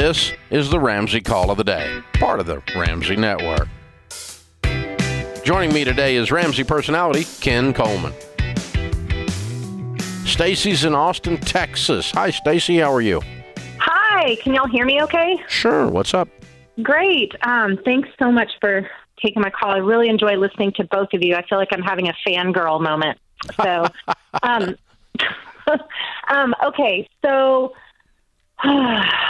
This is the Ramsey Call of the Day, part of the Ramsey Network. Joining me today is Ramsey personality Ken Coleman. Stacy's in Austin, Texas. Hi, Stacy. How are you? Hi, can y'all hear me okay? Sure. What's up? Great. Um, thanks so much for taking my call. I really enjoy listening to both of you. I feel like I'm having a fangirl moment. So, um, um, okay, so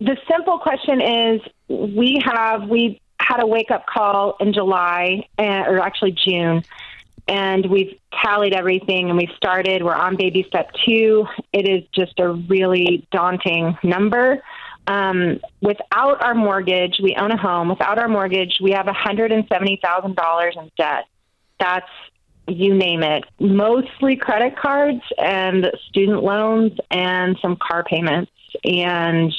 the simple question is we have, we had a wake up call in July, or actually June, and we've tallied everything and we've started. We're on baby step two. It is just a really daunting number. Um, without our mortgage, we own a home. Without our mortgage, we have $170,000 in debt. That's you name it, mostly credit cards and student loans and some car payments. And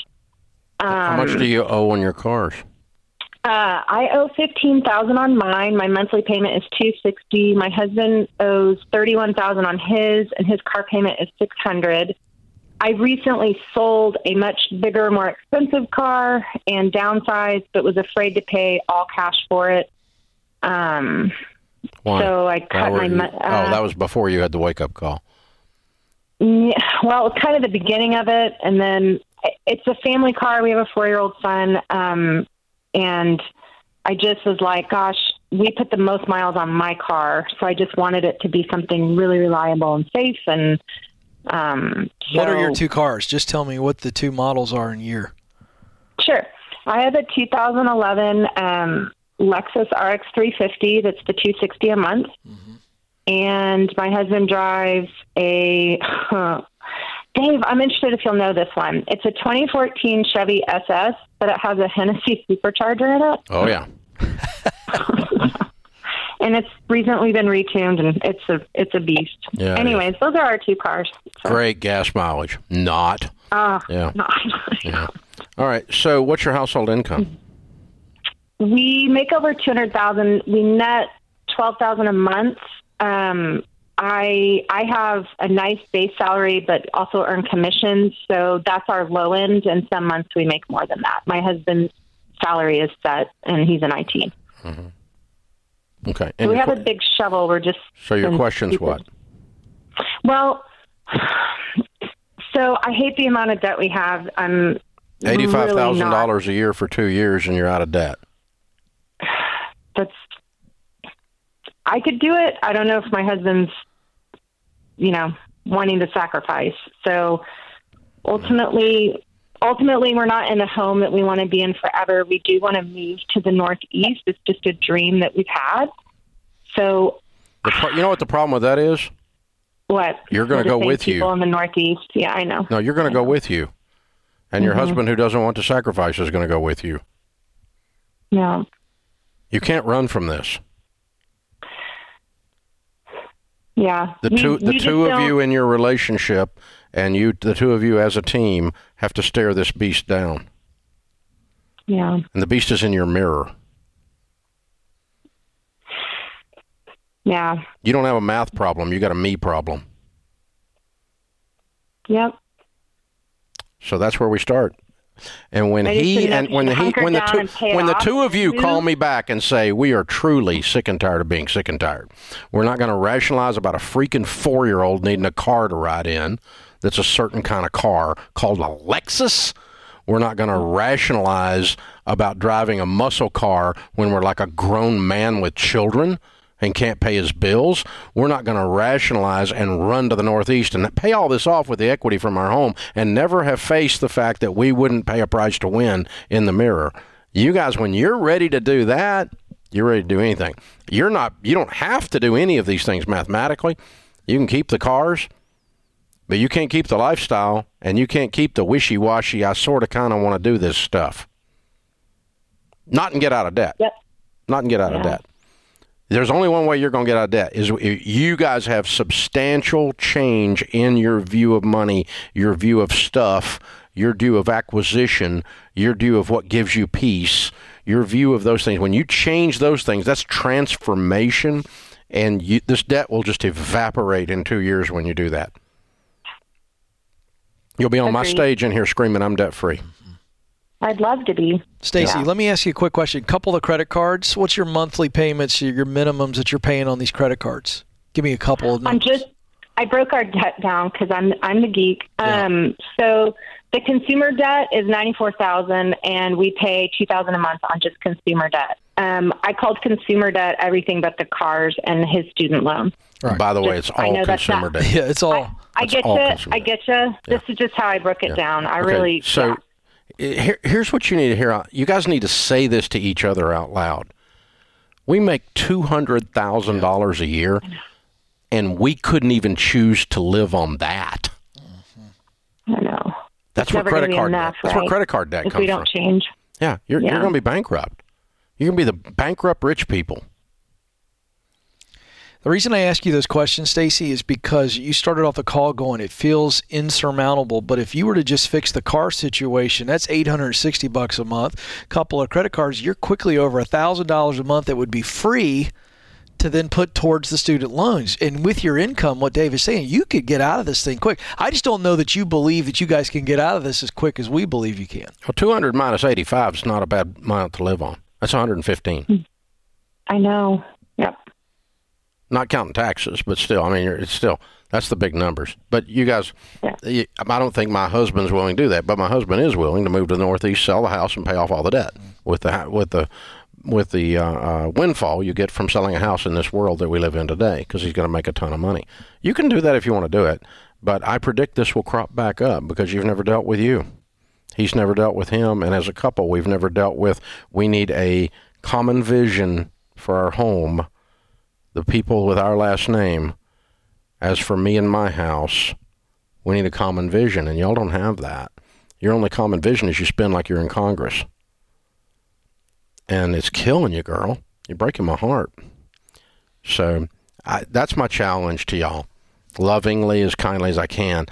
um, How much do you owe on your cars? uh, I owe fifteen thousand on mine. My monthly payment is two sixty. My husband owes thirty one thousand on his, and his car payment is six hundred. I recently sold a much bigger, more expensive car and downsized, but was afraid to pay all cash for it. Um, Why? so I cut my. you- mo- oh, uh, that was before you had the wake up call. Yeah, well, it's kind of the beginning of it, and then it's a family car. We have a four-year-old son, um, and I just was like, "Gosh, we put the most miles on my car, so I just wanted it to be something really reliable and safe." And um, What are your two cars? Just tell me what the two models are in year. Sure, I have a 2011 um, Lexus RX 350. That's the 260 a month, and my husband drives a. Dave, I'm interested if you'll know this one. It's a 2014 Chevy SS, but it has a Hennessey supercharger in it, Oh, yeah. and it's recently been retuned, and it's a it's a beast. Yeah, Anyways, those are our two cars. So, Great gas mileage. Not. Uh, Yeah. no, Yeah. All right. So, what's your household income? we make over 200,000. We net 12,000 a month. Um, I I have a nice base salary, but also earn commissions. So that's our low end. And some months we make more than that. My husband's salary is set, and he's in IT. Mm-hmm. Okay. So we have a big shovel. We're just so, your question's what? Well, so I hate the amount of debt we have. I'm eighty-five thousand really dollars a year for two years, and you're out of debt. that's I could do it. I don't know if my husband's you know wanting to sacrifice. So ultimately ultimately we're not in a home that we want to be in forever. We do want to move to the northeast. It's just a dream that we've had. So The pro- you know what the problem with that is? what? You're gonna go same with you. in the northeast. Yeah, I know. No, you're going to go with you, and your Mm-hmm. husband, who doesn't want to sacrifice, is going to go with you. No. You can't run from this. Yeah. The We- two, the two of don't- you in your relationship, and you, the two of you as a team, have to stare this beast down. Yeah. And the beast is in your mirror. Yeah. You don't have a math problem. You got a me problem. Yep. So that's where we start. And when he and when the he when the two when the two of you call me back and say we are truly sick and tired of being sick and tired, we're not going to rationalize about a freaking four year old needing a car to ride in. That's a certain kind of car called a Lexus. We're not going to rationalize about driving a muscle car when we're like a grown man with children and can't pay his bills. We're not going to rationalize and run to the Northeast and pay all this off with the equity from our home and never have faced the fact that we wouldn't pay a price to win in the mirror. You guys, when you're ready to do that, you're ready to do anything. You're not, you don't have to do any of these things mathematically. You can keep the cars, but you can't keep the lifestyle and you can't keep the wishy washy. I sort of kind of want to do this stuff. Not and get out of debt. Yep. Not and get out of debt. There's only one way you're going to get out of debt is you guys have substantial change in your view of money, your view of stuff, your view of acquisition, your view of what gives you peace, your view of those things. When you change those things, that's transformation, and you, this debt will just evaporate in two years when you do that. You'll be on my stage in here screaming, "I'm debt free." I'd love to be. Stacy, Yeah. let me ask you a quick question. Couple of credit cards. What's your monthly payments, your minimums that you're paying on these credit cards? Give me a couple of I'm just. I broke our debt down because I'm I'm the geek. Um, so the consumer debt is ninety four thousand, and we pay two thousand a month on just consumer debt. Um, I called consumer debt everything but the cars and his student loan. Right. By the way, it's all consumer not- debt. yeah, it's all. I, I get you. I get you. This is just how I broke it down. I Okay, really. So yeah. Here, here's what you need to hear. You guys need to say this to each other out loud. We make two hundred thousand dollars a year, and we couldn't even choose to live on that. I know. That's where credit card. enough, That's where credit card debt If comes we don't from. change. Yeah, you're you're going to be bankrupt. You're going to be the bankrupt rich people. The reason I ask you those questions, Stacy, is because you started off the call going, it feels insurmountable. But if you were to just fix the car situation, that's 860 bucks a month. Couple of credit cards, you're quickly over $1,000 a month that would be free to then put towards the student loans. And with your income, what Dave is saying, you could get out of this thing quick. I just don't know that you believe that you guys can get out of this as quick as we believe you can. Well, two hundred minus eighty five is not a bad amount to live on. That's one hundred and fifteen. I know. Not counting taxes, but still, I mean, it's still that's the big numbers. But you guys, Yeah. I don't think my husband's willing to do that, but my husband is willing to move to the Northeast, sell the house, and pay off all the debt with the with the with the uh, uh, windfall you get from selling a house in this world that we live in today, because he's going to make a ton of money. You can do that if you want to do it, but I predict this will crop back up because you've never dealt with you. He's never dealt with him, and as a couple, we've never dealt with. We need a common vision for our home the people with our last name. As for me and my house, we need a common vision, and y'all don't have that. Your only common vision is you spend like you're in Congress. And it's killing you, girl. You're breaking my heart. So I, that's my challenge to y'all. Lovingly, as kindly as I can,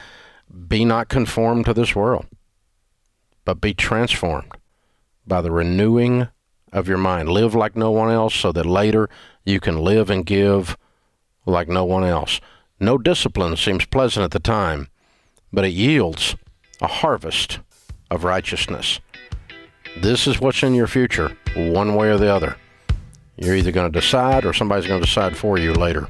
be not conformed to this world, but be transformed by the renewing of your mind. Live like no one else so that later you can live and give like no one else. No discipline seems pleasant at the time, but it yields a harvest of righteousness. This is what's in your future, one way or the other. You're either going to decide or somebody's going to decide for you later.